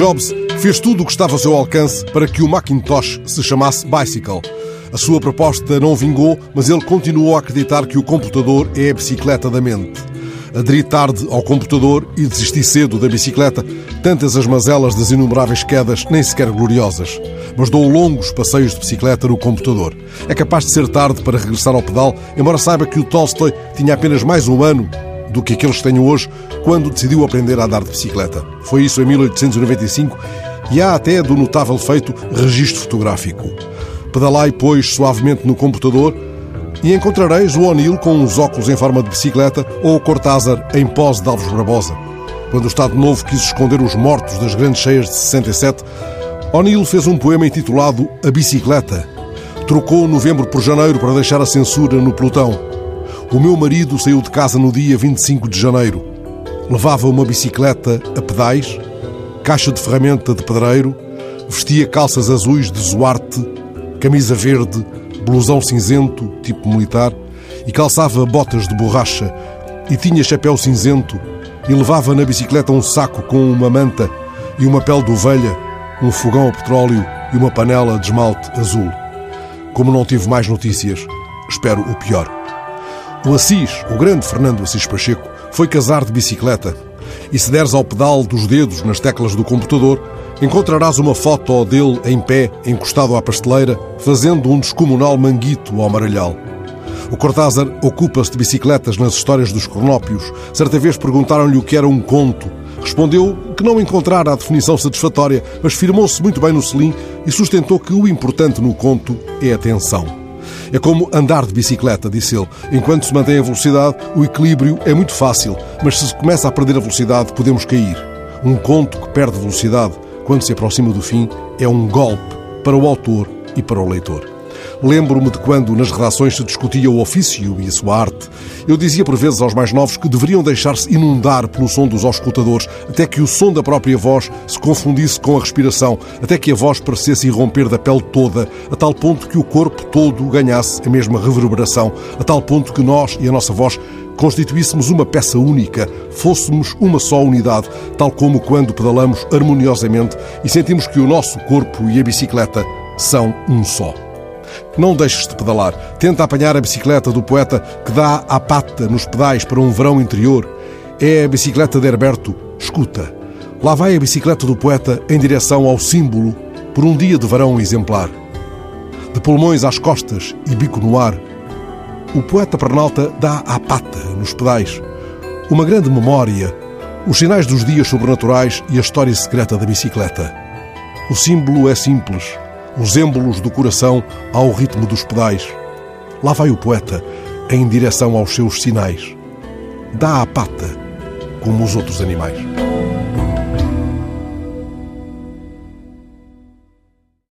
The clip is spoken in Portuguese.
Jobs fez tudo o que estava ao seu alcance para que o Macintosh se chamasse Bicycle. A sua proposta não vingou, mas ele continuou a acreditar que o computador é a bicicleta da mente. Aderi tarde ao computador e desisti cedo da bicicleta, tantas as mazelas das inumeráveis quedas, nem sequer gloriosas. Mas dou longos passeios de bicicleta no computador. É capaz de ser tarde para regressar ao pedal, embora saiba que o Tolstói tinha apenas mais um ano do que aqueles que tenho hoje quando decidiu aprender a andar de bicicleta. Foi isso em 1895 e há até do notável feito registro fotográfico. Pedalai, pois, suavemente no computador e encontrareis o O'Neill com uns óculos em forma de bicicleta ou o Cortázar em pose de Alves Barbosa. Quando o Estado Novo quis esconder os mortos das grandes cheias de 67, O'Neill fez um poema intitulado A Bicicleta. Trocou novembro por janeiro para deixar a censura no pelotão. O meu marido saiu de casa no dia 25 de janeiro. Levava uma bicicleta a pedais, caixa de ferramenta de pedreiro, vestia calças azuis de zoarte, camisa verde, blusão cinzento, tipo militar, e calçava botas de borracha, e tinha chapéu cinzento, e levava na bicicleta um saco com uma manta e uma pele de ovelha, um fogão a petróleo e uma panela de esmalte azul. Como não tive mais notícias, espero o pior. O Assis, o grande Fernando Assis Pacheco, foi casar de bicicleta. E se deres ao pedal dos dedos nas teclas do computador, encontrarás uma foto dele em pé, encostado à pasteleira, fazendo um descomunal manguito ao maralhal. O Cortázar ocupa-se de bicicletas nas histórias dos cronópios. Certa vez perguntaram-lhe o que era um conto. Respondeu que não encontrara a definição satisfatória, mas firmou-se muito bem no selim e sustentou que o importante no conto é a tensão. É como andar de bicicleta, disse ele. Enquanto se mantém a velocidade, o equilíbrio é muito fácil, mas se se começa a perder a velocidade, podemos cair. Um conto que perde velocidade, quando se aproxima do fim, é um golpe para o autor e para o leitor. Lembro-me de quando nas redações se discutia o ofício e a sua arte. Eu dizia por vezes aos mais novos que deveriam deixar-se inundar pelo som dos auscultadores, até que o som da própria voz se confundisse com a respiração, até que a voz parecesse irromper da pele toda, a tal ponto que o corpo todo ganhasse a mesma reverberação, a tal ponto que nós e a nossa voz constituíssemos uma peça única, fôssemos uma só unidade, tal como quando pedalamos harmoniosamente e sentimos que o nosso corpo e a bicicleta são um só. Não deixes de pedalar. Tenta apanhar a bicicleta do poeta que dá à pata nos pedais para um verão interior. É a bicicleta de Herberto. Escuta. Lá vai a bicicleta do poeta em direção ao símbolo por um dia de verão exemplar. De pulmões às costas e bico no ar, o poeta pernalta dá à pata nos pedais. Uma grande memória, os sinais dos dias sobrenaturais e a história secreta da bicicleta. O símbolo é simples os êmbolos do coração ao ritmo dos pedais. Lá vai o poeta, em direção aos seus sinais. Dá a pata, como os outros animais.